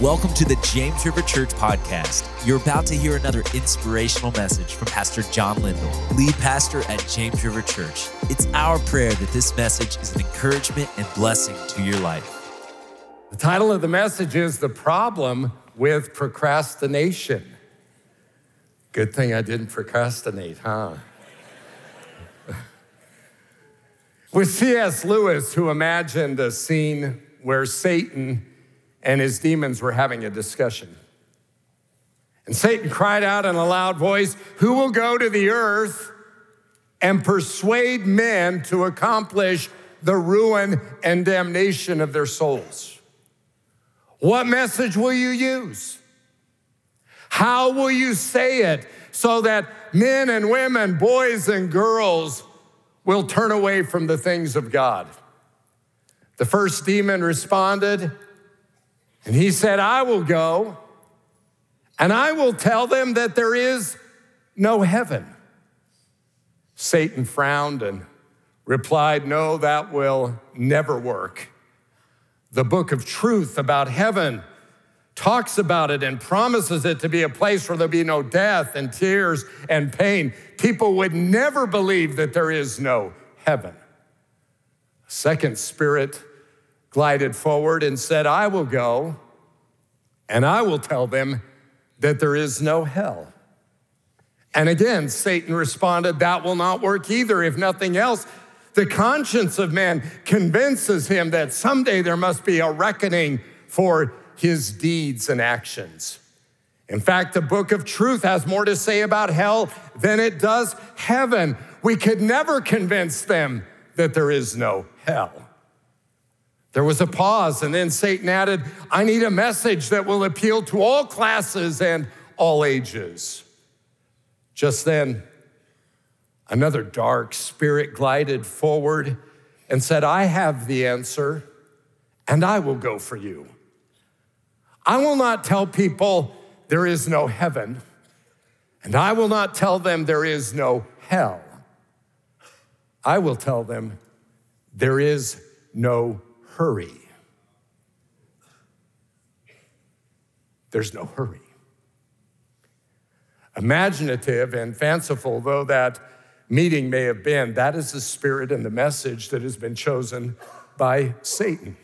Welcome to the James River Church podcast. You're about to hear another inspirational message from Pastor John Lindell, lead pastor at James River Church. It's our prayer that this message is an encouragement and blessing to your life. The title of the message is The Problem with Procrastination. Good thing I didn't procrastinate, huh? With C.S. Lewis, who imagined a scene where Satan and his demons were having a discussion. And Satan cried out in a loud voice, Who will go to the earth and persuade men to accomplish the ruin and damnation of their souls? What message will you use? How will you say it so that men and women, boys and girls will turn away from the things of God? The first demon responded, and he said, I will go and I will tell them that there is no heaven. Satan frowned and replied, No, that will never work. The book of truth about heaven talks about it and promises it to be a place where there'll be no death and tears and pain. People would never believe that there is no heaven. Second spirit glided forward and said, I will go and I will tell them that there is no hell. And again, Satan responded, That will not work either. If nothing else, the conscience of man convinces him that someday there must be a reckoning for his deeds and actions. In fact, the book of truth has more to say about hell than it does heaven. We could never convince them that there is no hell. There was a pause, and then Satan added, I need a message that will appeal to all classes and all ages. Just then, another dark spirit glided forward and said, I have the answer, and I will go for you. I will not tell people there is no heaven, and I will not tell them there is no hell. I will tell them there is no hurry. There's no hurry. Imaginative and fanciful though that meeting may have been, that is the spirit and the message that has been chosen by Satan.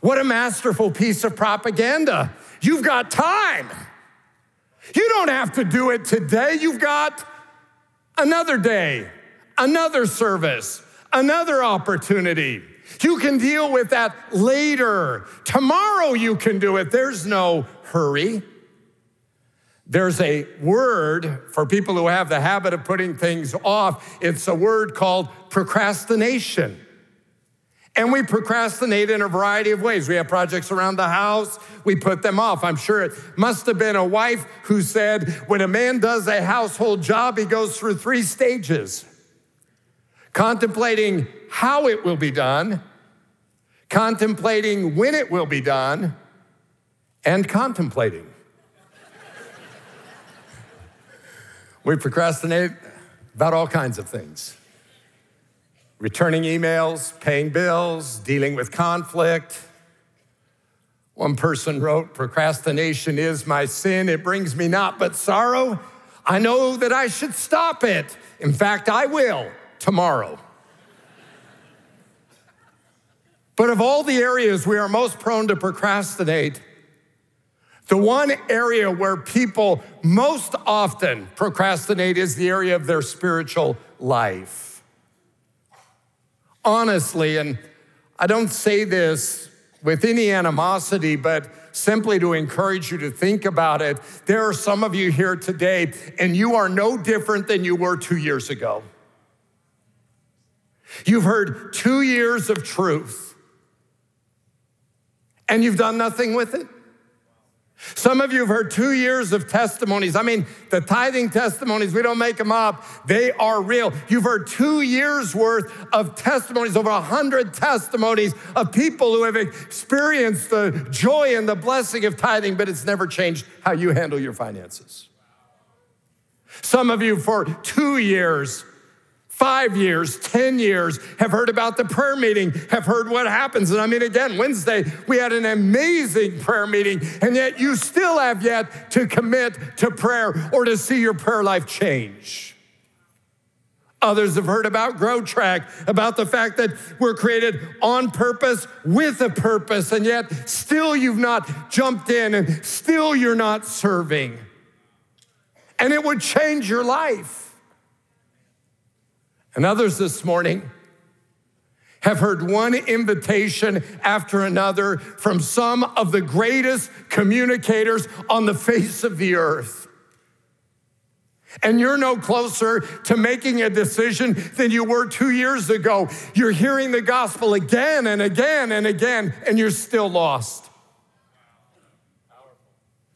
What a masterful piece of propaganda. You've got time. You don't have to do it today. You've got another day, another service, another opportunity. You can deal with that later. Tomorrow you can do it. There's no hurry. There's a word for people who have the habit of putting things off. It's a word called procrastination. And we procrastinate in a variety of ways. We have projects around the house, we put them off. I'm sure it must have been a wife who said, when a man does a household job, he goes through three stages contemplating how it will be done, contemplating when it will be done, and contemplating. we procrastinate about all kinds of things returning emails, paying bills, dealing with conflict. One person wrote, Procrastination is my sin. It brings me not but sorrow. I know that I should stop it. In fact, I will tomorrow. But of all the areas we are most prone to procrastinate, the one area where people most often procrastinate is the area of their spiritual life. Honestly, and I don't say this with any animosity, but simply to encourage you to think about it, there are some of you here today, and you are no different than you were two years ago. You've heard two years of truth, and you've done nothing with it. Some of you have heard two years of testimonies. I mean, the tithing testimonies, we don't make them up, they are real. You've heard two years worth of testimonies, over a hundred testimonies of people who have experienced the joy and the blessing of tithing, but it's never changed how you handle your finances. Some of you, for two years, five years, 10 years, have heard about the prayer meeting, have heard what happens. And I mean, again, Wednesday, we had an amazing prayer meeting, and yet you still have yet to commit to prayer or to see your prayer life change. Others have heard about Grow Track, about the fact that we're created on purpose with a purpose, and yet still you've not jumped in and still you're not serving. And it would change your life. And others this morning have heard one invitation after another from some of the greatest communicators on the face of the earth. And you're no closer to making a decision than you were two years ago. You're hearing the gospel again and again and again, and you're still lost.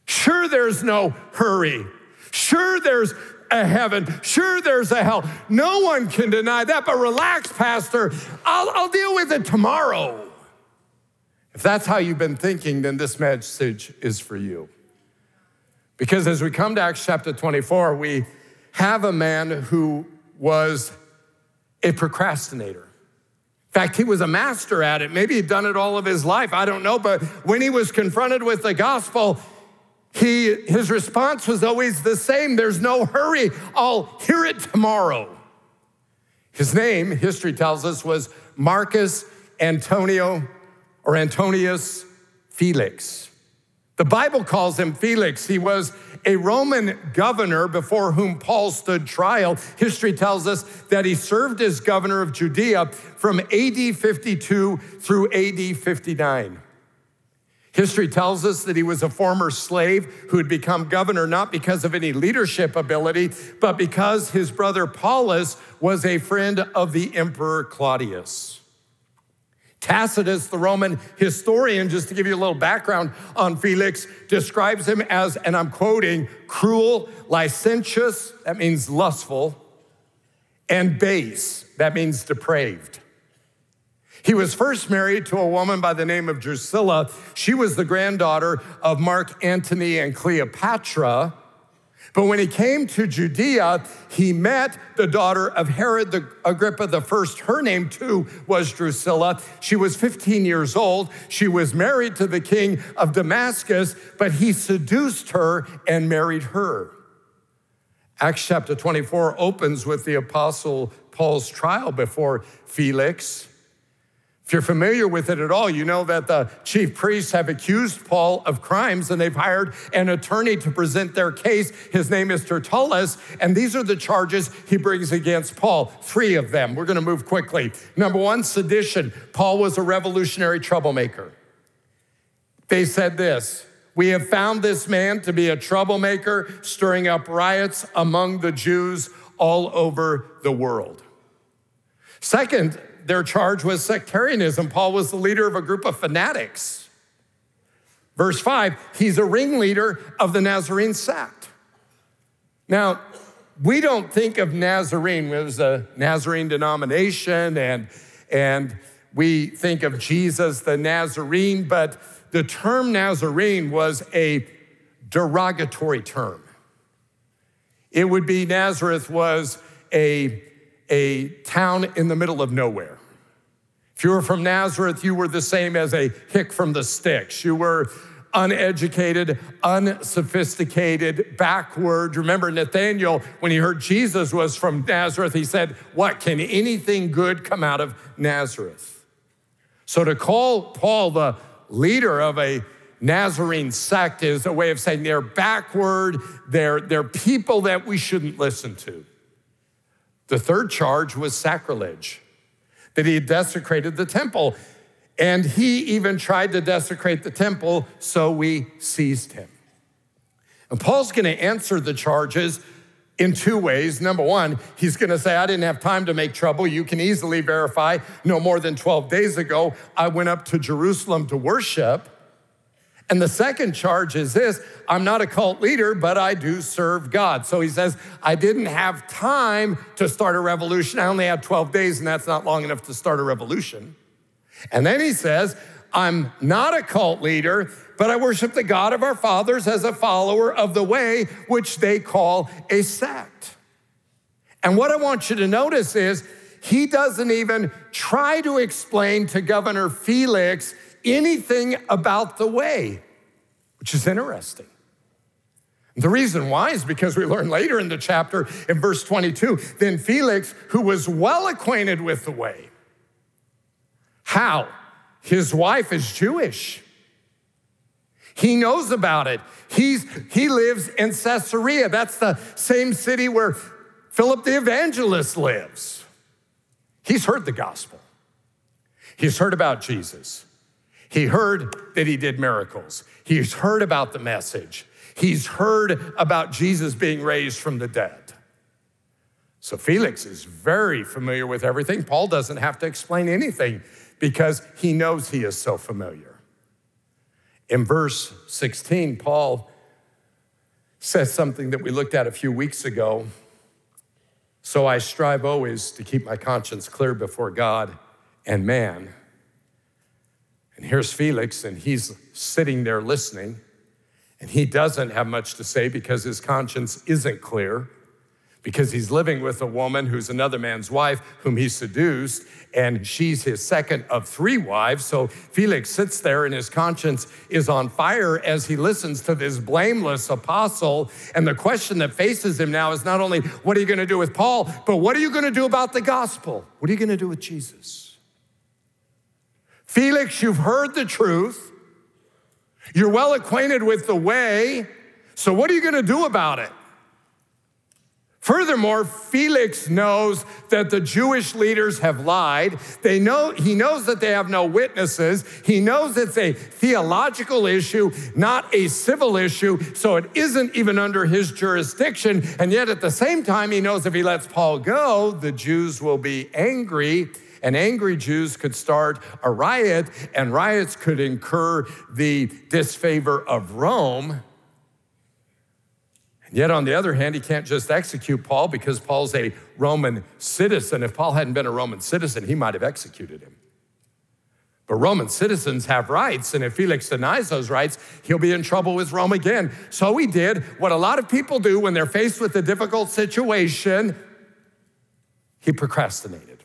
Sure, there's no hurry. Sure, there's a heaven. Sure, there's a hell. No one can deny that, but relax, Pastor. I'll, I'll deal with it tomorrow. If that's how you've been thinking, then this message is for you. Because as we come to Acts chapter 24, we have a man who was a procrastinator. In fact, he was a master at it. Maybe he'd done it all of his life. I don't know. But when he was confronted with the gospel, he, his response was always the same there's no hurry, I'll hear it tomorrow. His name, history tells us, was Marcus Antonio or Antonius Felix. The Bible calls him Felix. He was a Roman governor before whom Paul stood trial. History tells us that he served as governor of Judea from AD 52 through AD 59. History tells us that he was a former slave who had become governor not because of any leadership ability, but because his brother Paulus was a friend of the Emperor Claudius. Tacitus, the Roman historian, just to give you a little background on Felix, describes him as, and I'm quoting, cruel, licentious, that means lustful, and base, that means depraved. He was first married to a woman by the name of Drusilla. She was the granddaughter of Mark Antony and Cleopatra. But when he came to Judea, he met the daughter of Herod the Agrippa the first. Her name too was Drusilla. She was 15 years old. She was married to the king of Damascus, but he seduced her and married her. Acts chapter 24 opens with the apostle Paul's trial before Felix. If you're familiar with it at all, you know that the chief priests have accused Paul of crimes and they've hired an attorney to present their case. His name is Tertullus, and these are the charges he brings against Paul. Three of them. We're going to move quickly. Number one, sedition. Paul was a revolutionary troublemaker. They said this We have found this man to be a troublemaker, stirring up riots among the Jews all over the world. Second, their charge was sectarianism. Paul was the leader of a group of fanatics. Verse 5, he's a ringleader of the Nazarene sect. Now, we don't think of Nazarene as a Nazarene denomination, and, and we think of Jesus the Nazarene, but the term Nazarene was a derogatory term. It would be Nazareth was a, a town in the middle of nowhere. If you were from Nazareth, you were the same as a hick from the sticks. You were uneducated, unsophisticated, backward. Remember, Nathaniel, when he heard Jesus was from Nazareth, he said, What can anything good come out of Nazareth? So to call Paul the leader of a Nazarene sect is a way of saying they're backward, they're, they're people that we shouldn't listen to. The third charge was sacrilege that he had desecrated the temple. And he even tried to desecrate the temple, so we seized him. And Paul's going to answer the charges in two ways. Number one, he's going to say, I didn't have time to make trouble. You can easily verify no more than 12 days ago, I went up to Jerusalem to worship. And the second charge is this I'm not a cult leader, but I do serve God. So he says, I didn't have time to start a revolution. I only had 12 days, and that's not long enough to start a revolution. And then he says, I'm not a cult leader, but I worship the God of our fathers as a follower of the way, which they call a sect. And what I want you to notice is he doesn't even try to explain to Governor Felix anything about the way, which is interesting. The reason why is because we learn later in the chapter in verse 22 then Felix, who was well acquainted with the way, how? His wife is Jewish. He knows about it. He's, he lives in Caesarea. That's the same city where Philip the evangelist lives. He's heard the gospel, he's heard about Jesus. He heard that he did miracles. He's heard about the message. He's heard about Jesus being raised from the dead. So Felix is very familiar with everything. Paul doesn't have to explain anything because he knows he is so familiar. In verse 16, Paul says something that we looked at a few weeks ago. So I strive always to keep my conscience clear before God and man. And here's Felix, and he's sitting there listening, and he doesn't have much to say because his conscience isn't clear because he's living with a woman who's another man's wife whom he seduced, and she's his second of three wives. So Felix sits there and his conscience is on fire as he listens to this blameless apostle. And the question that faces him now is not only what are you going to do with Paul, but what are you going to do about the gospel? What are you going to do with Jesus? Felix, you've heard the truth. You're well acquainted with the way. So, what are you going to do about it? Furthermore, Felix knows that the Jewish leaders have lied. They know, he knows that they have no witnesses. He knows it's a theological issue, not a civil issue, so it isn't even under his jurisdiction. And yet, at the same time, he knows if he lets Paul go, the Jews will be angry. And angry Jews could start a riot, and riots could incur the disfavor of Rome. Yet, on the other hand, he can't just execute Paul because Paul's a Roman citizen. If Paul hadn't been a Roman citizen, he might have executed him. But Roman citizens have rights, and if Felix denies those rights, he'll be in trouble with Rome again. So he did what a lot of people do when they're faced with a difficult situation he procrastinated.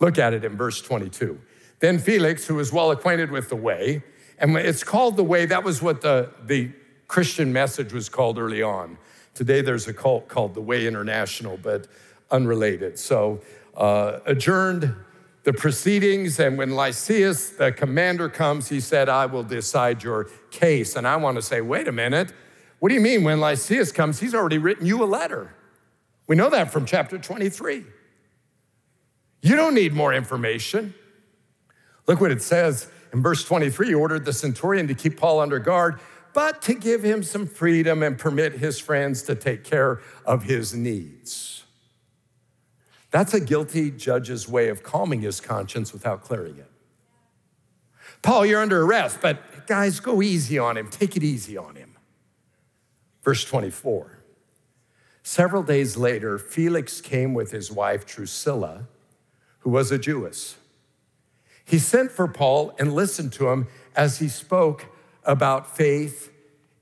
Look at it in verse 22. Then Felix, who was well acquainted with the way, and it's called the way, that was what the, the Christian message was called early on. Today there's a cult called the Way International, but unrelated. So uh, adjourned the proceedings, and when Lysias, the commander, comes, he said, I will decide your case. And I want to say, wait a minute. What do you mean when Lysias comes? He's already written you a letter. We know that from chapter 23. You don't need more information. Look what it says in verse 23 he ordered the centurion to keep Paul under guard but to give him some freedom and permit his friends to take care of his needs. That's a guilty judge's way of calming his conscience without clearing it. Paul, you're under arrest, but guys, go easy on him. Take it easy on him. Verse 24. Several days later, Felix came with his wife Drusilla, who was a Jewess. He sent for Paul and listened to him as he spoke about faith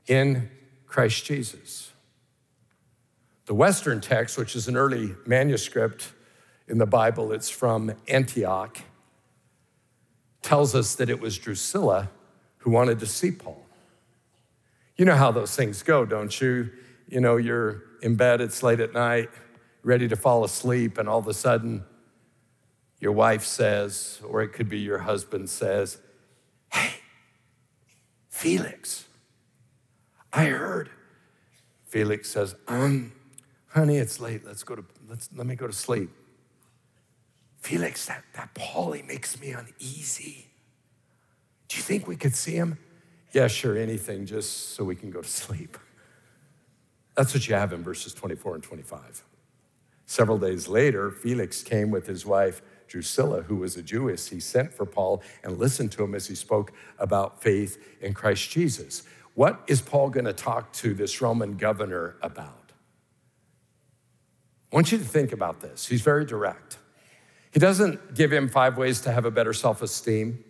in Christ Jesus. The Western text, which is an early manuscript in the Bible, it's from Antioch, tells us that it was Drusilla who wanted to see Paul. You know how those things go, don't you? You know, you're in bed, it's late at night, ready to fall asleep, and all of a sudden, your wife says, or it could be your husband says, Hey, Felix, I heard. Felix says, um, honey, it's late. Let's go to, let's, let me go to sleep. Felix, that, that Paulie makes me uneasy. Do you think we could see him? Yeah, sure, anything, just so we can go to sleep. That's what you have in verses 24 and 25. Several days later, Felix came with his wife Drusilla, who was a Jewess, he sent for Paul and listened to him as he spoke about faith in Christ Jesus. What is Paul going to talk to this Roman governor about? I want you to think about this. He's very direct. He doesn't give him five ways to have a better self esteem.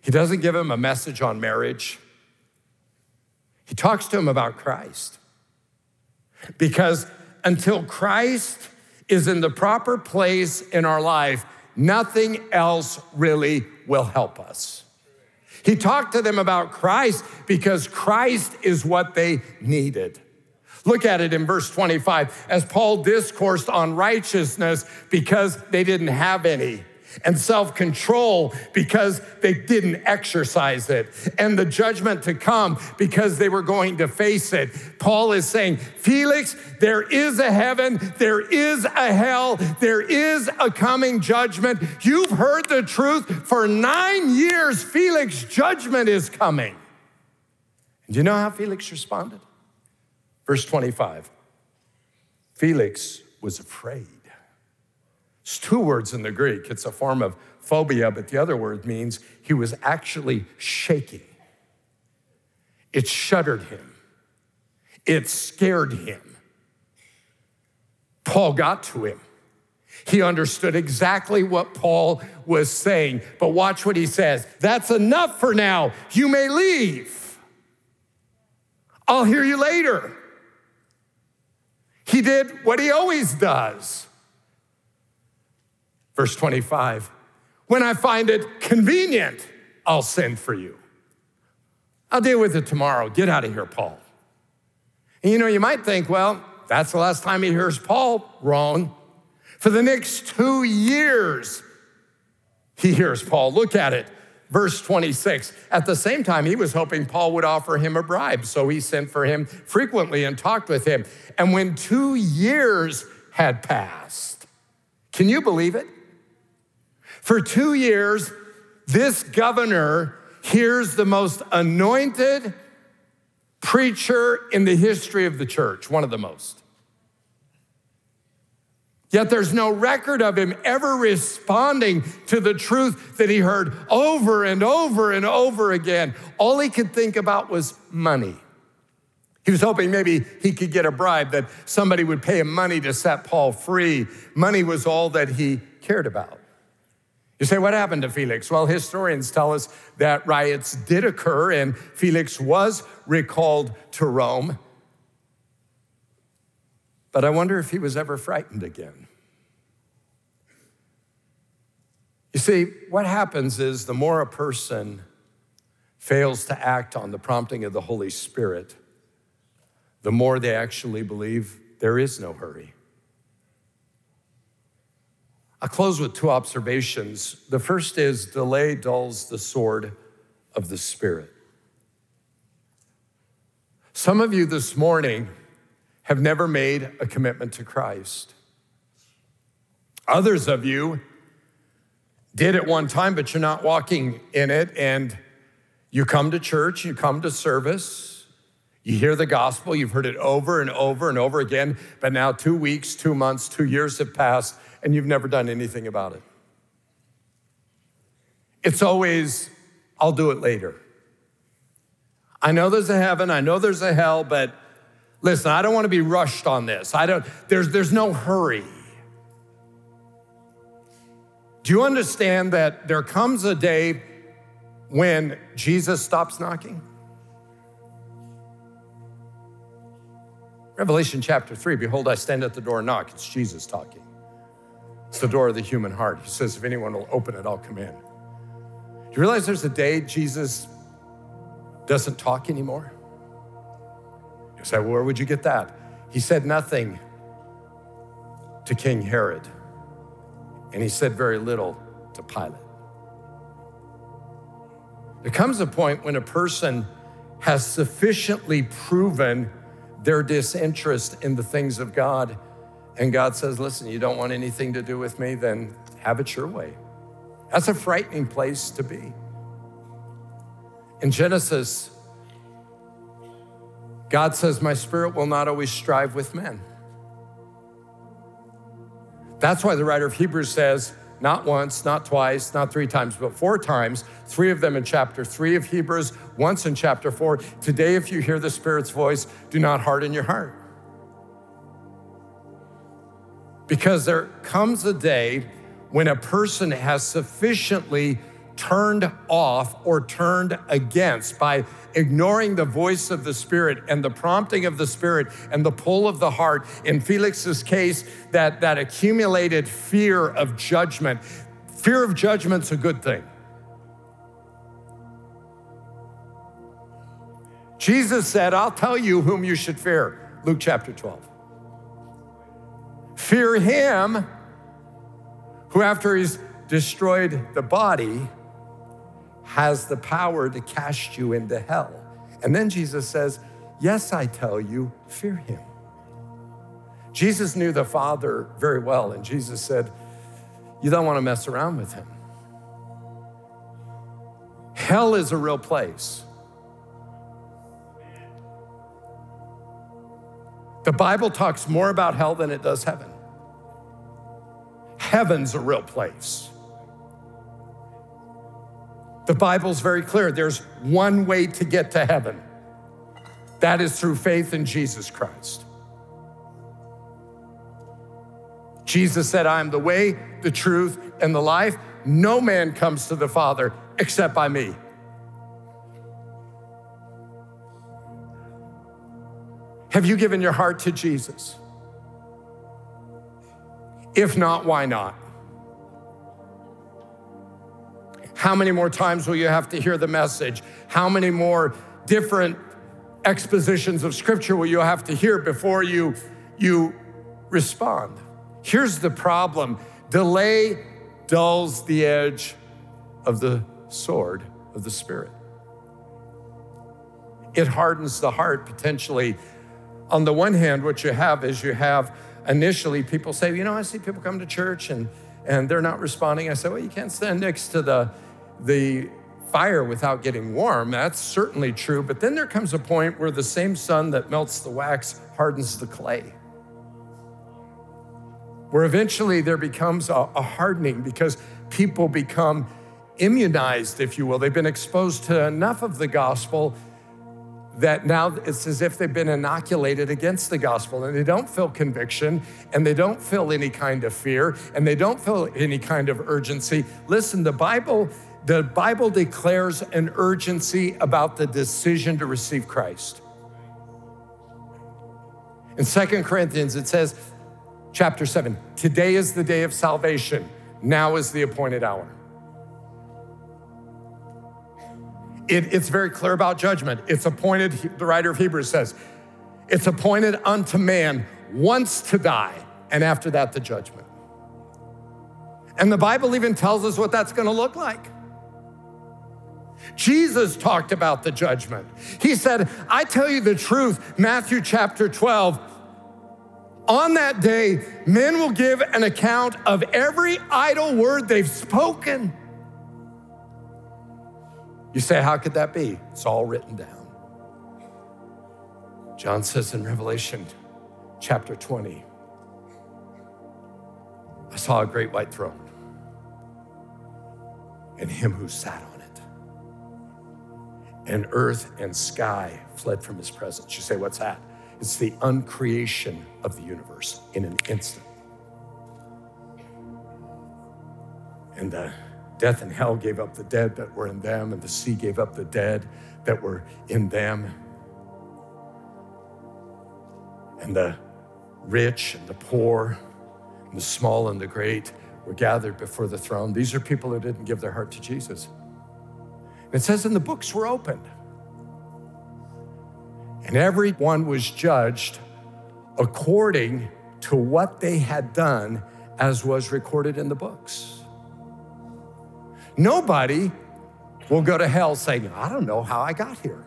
He doesn't give him a message on marriage. He talks to him about Christ. Because until Christ is in the proper place in our life, nothing else really will help us. He talked to them about Christ because Christ is what they needed. Look at it in verse 25 as Paul discoursed on righteousness because they didn't have any and self control because they didn't exercise it, and the judgment to come because they were going to face it. Paul is saying, Felix, there is a heaven, there is a hell, there is a coming judgment. You've heard the truth for nine years. Felix, judgment is coming. Do you know how Felix responded? Verse 25 Felix was afraid. It's two words in the Greek. It's a form of phobia, but the other word means he was actually shaking. It shuddered him, it scared him. Paul got to him. He understood exactly what Paul was saying. But watch what he says. That's enough for now. You may leave. I'll hear you later. He did what he always does. Verse 25 When I find it convenient, I'll send for you. I'll deal with it tomorrow. Get out of here, Paul. And you know, you might think, well, that's the last time he hears Paul. Wrong. For the next two years, he hears Paul. Look at it. Verse 26. At the same time, he was hoping Paul would offer him a bribe. So he sent for him frequently and talked with him. And when two years had passed, can you believe it? For two years, this governor hears the most anointed preacher in the history of the church, one of the most. Yet there's no record of him ever responding to the truth that he heard over and over and over again. All he could think about was money. He was hoping maybe he could get a bribe, that somebody would pay him money to set Paul free. Money was all that he cared about. You say, what happened to Felix? Well, historians tell us that riots did occur and Felix was recalled to Rome. But I wonder if he was ever frightened again. You see, what happens is the more a person fails to act on the prompting of the Holy Spirit, the more they actually believe there is no hurry. I'll close with two observations. The first is delay dulls the sword of the Spirit. Some of you this morning have never made a commitment to Christ. Others of you did at one time, but you're not walking in it. And you come to church, you come to service, you hear the gospel, you've heard it over and over and over again, but now two weeks, two months, two years have passed, and you've never done anything about it. It's always, I'll do it later. I know there's a heaven, I know there's a hell, but listen, I don't want to be rushed on this. I don't, there's, there's no hurry. Do you understand that there comes a day when Jesus stops knocking? Revelation chapter 3 Behold, I stand at the door and knock. It's Jesus talking. It's the door of the human heart. He says, If anyone will open it, I'll come in. Do you realize there's a day Jesus doesn't talk anymore? You say, Well, where would you get that? He said nothing to King Herod, and he said very little to Pilate. There comes a point when a person has sufficiently proven their disinterest in the things of God and God says, listen, you don't want anything to do with me, then have it your way. That's a frightening place to be. In Genesis, God says, My spirit will not always strive with men. That's why the writer of Hebrews says, not once, not twice, not three times, but four times, three of them in chapter three of Hebrews, once in chapter four. Today, if you hear the Spirit's voice, do not harden your heart. Because there comes a day when a person has sufficiently turned off or turned against, by ignoring the voice of the Spirit and the prompting of the Spirit and the pull of the heart. In Felix's case, that, that accumulated fear of judgment. Fear of judgment's a good thing. Jesus said, I'll tell you whom you should fear. Luke chapter 12. Fear him who, after he's destroyed the body, has the power to cast you into hell. And then Jesus says, Yes, I tell you, fear him. Jesus knew the Father very well, and Jesus said, You don't want to mess around with him. Hell is a real place. The Bible talks more about hell than it does heaven. Heaven's a real place. The Bible's very clear there's one way to get to heaven that is through faith in Jesus Christ. Jesus said, I am the way, the truth, and the life. No man comes to the Father except by me. Have you given your heart to Jesus? If not, why not? How many more times will you have to hear the message? How many more different expositions of scripture will you have to hear before you, you respond? Here's the problem delay dulls the edge of the sword of the Spirit. It hardens the heart potentially on the one hand, what you have is you have initially people say, you know, I see people come to church and, and they're not responding. I say, well, you can't stand next to the, the fire without getting warm. That's certainly true. But then there comes a point where the same sun that melts the wax hardens the clay. Where eventually there becomes a, a hardening because people become immunized, if you will. They've been exposed to enough of the gospel that now it's as if they've been inoculated against the gospel and they don't feel conviction and they don't feel any kind of fear and they don't feel any kind of urgency. Listen, the Bible the Bible declares an urgency about the decision to receive Christ. In Second Corinthians it says chapter 7, today is the day of salvation. Now is the appointed hour. It, it's very clear about judgment. It's appointed, the writer of Hebrews says, it's appointed unto man once to die, and after that, the judgment. And the Bible even tells us what that's gonna look like. Jesus talked about the judgment. He said, I tell you the truth, Matthew chapter 12. On that day, men will give an account of every idle word they've spoken. You say, How could that be? It's all written down. John says in Revelation chapter 20, I saw a great white throne and him who sat on it. And earth and sky fled from his presence. You say, What's that? It's the uncreation of the universe in an instant. And the Death and hell gave up the dead that were in them, and the sea gave up the dead that were in them. And the rich and the poor, and the small and the great were gathered before the throne. These are people who didn't give their heart to Jesus. It says, and the books were opened. And everyone was judged according to what they had done, as was recorded in the books. Nobody will go to hell saying, I don't know how I got here.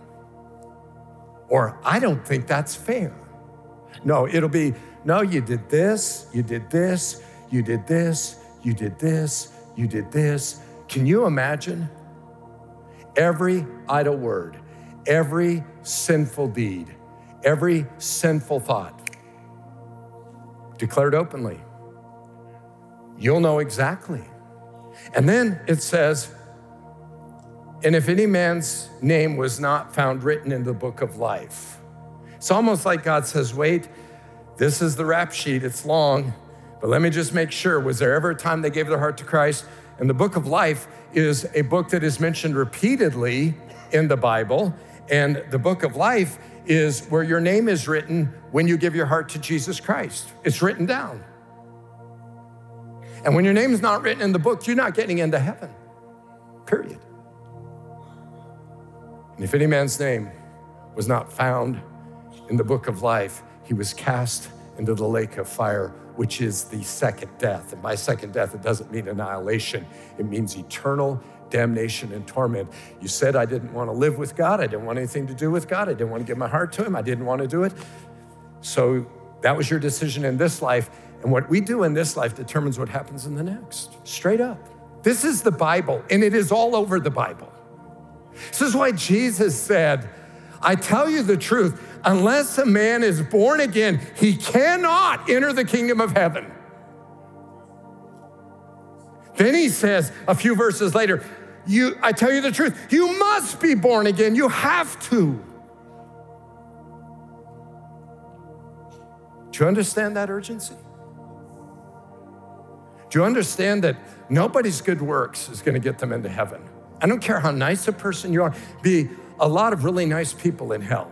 Or I don't think that's fair. No, it'll be, no, you did this, you did this, you did this, you did this, you did this. Can you imagine? Every idle word, every sinful deed, every sinful thought declared openly. You'll know exactly. And then it says, and if any man's name was not found written in the book of life. It's almost like God says, wait, this is the rap sheet, it's long, but let me just make sure. Was there ever a time they gave their heart to Christ And the book of life is a book that is mentioned repeatedly in the Bible. And the book of life is where your name is written when you give your heart to Jesus Christ. It's written down. And when your name is not written in the book, you're not getting into heaven, period. And if any man's name was not found in the book of life, he was cast into the lake of fire, which is the second death. And by second death, it doesn't mean annihilation, it means eternal damnation and torment. You said, I didn't want to live with God. I didn't want anything to do with God. I didn't want to give my heart to Him. I didn't want to do it. So that was your decision in this life. And what we do in this life determines what happens in the next, straight up. This is the Bible, and it is all over the Bible. This is why Jesus said, I tell you the truth, unless a man is born again, he cannot enter the kingdom of heaven. Then he says a few verses later, you, I tell you the truth, you must be born again. You have to. Do you understand that urgency? Do you understand that nobody's good works is going to get them into heaven? I don't care how nice a person you are, be a lot of really nice people in hell.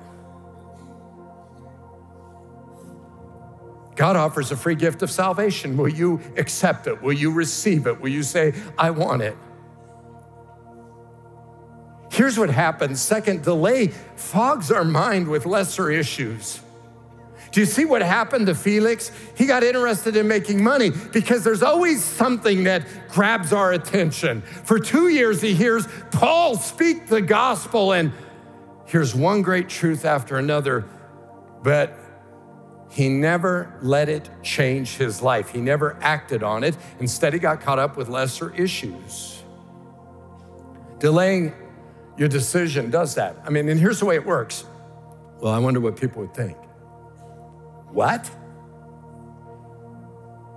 God offers a free gift of salvation. Will you accept it? Will you receive it? Will you say, I want it? Here's what happens second, delay fogs our mind with lesser issues. Do you see what happened to Felix? He got interested in making money because there's always something that grabs our attention. For two years, he hears Paul speak the gospel and here's one great truth after another, but he never let it change his life. He never acted on it. Instead, he got caught up with lesser issues. Delaying your decision does that. I mean, and here's the way it works. Well, I wonder what people would think. What?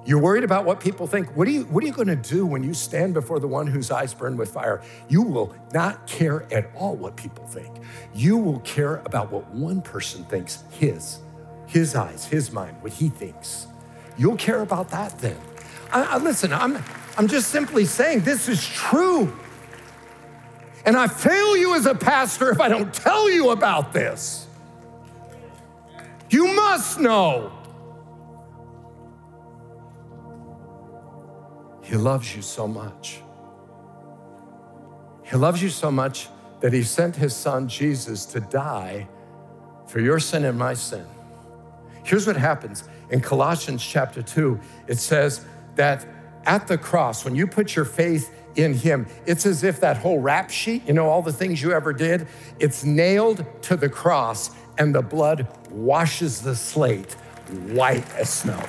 You're worried about what people think. What are you, what are you going to do when you stand before the one whose eyes burn with fire? You will not care at all what people think. You will care about what one person thinks, his his eyes, his mind, what he thinks. You'll care about that then. I, I, listen, I'm, I'm just simply saying this is true. And I fail you as a pastor if I don't tell you about this. You must know. He loves you so much. He loves you so much that he sent his son Jesus to die for your sin and my sin. Here's what happens in Colossians chapter 2 it says that at the cross, when you put your faith in Him, it's as if that whole rap sheet, you know, all the things you ever did, it's nailed to the cross and the blood washes the slate white as snow.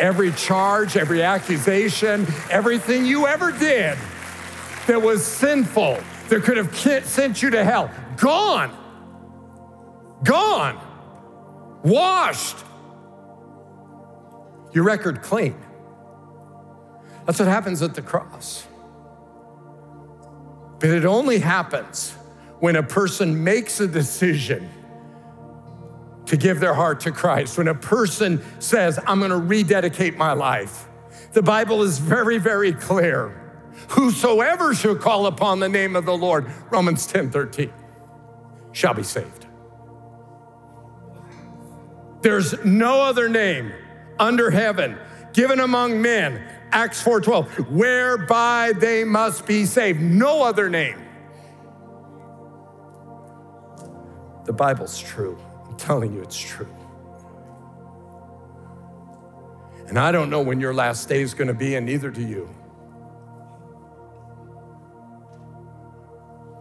Every charge, every accusation, everything you ever did that was sinful, that could have sent you to hell, gone. Gone washed, your record clean. That's what happens at the cross. But it only happens when a person makes a decision to give their heart to Christ, when a person says, I'm gonna rededicate my life. The Bible is very, very clear. Whosoever shall call upon the name of the Lord, Romans 10 13, shall be saved. There's no other name under heaven given among men, Acts 4:12, whereby they must be saved. No other name. The Bible's true. I'm telling you it's true. And I don't know when your last day is going to be, and neither do you.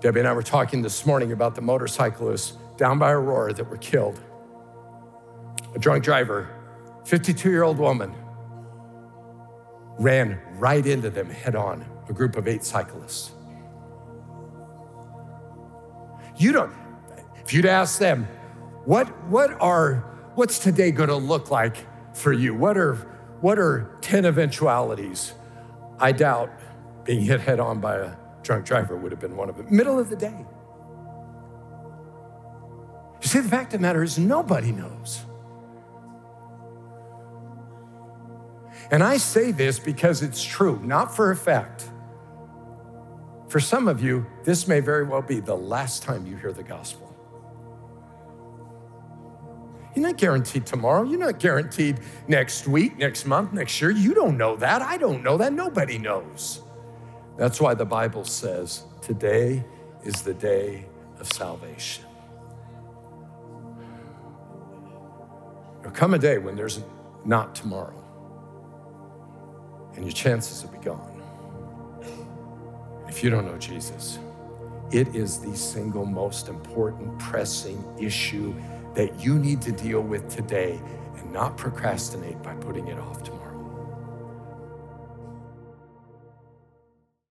Debbie and I were talking this morning about the motorcyclists down by Aurora that were killed a drunk driver, 52 year old woman, ran right into them head on, a group of eight cyclists. You don't, if you'd ask them, what, what are, what's today gonna look like for you? What are, what are 10 eventualities? I doubt being hit head on by a drunk driver would have been one of them. Middle of the day. You see, the fact of the matter is, nobody knows. And I say this because it's true, not for effect. For some of you, this may very well be the last time you hear the gospel. You're not guaranteed tomorrow. You're not guaranteed next week, next month, next year. You don't know that. I don't know that. Nobody knows. That's why the Bible says today is the day of salvation. There'll come a day when there's not tomorrow, and your chances will be gone. If you don't know Jesus, it is the single most important, pressing issue that you need to deal with today and not procrastinate by putting it off tomorrow.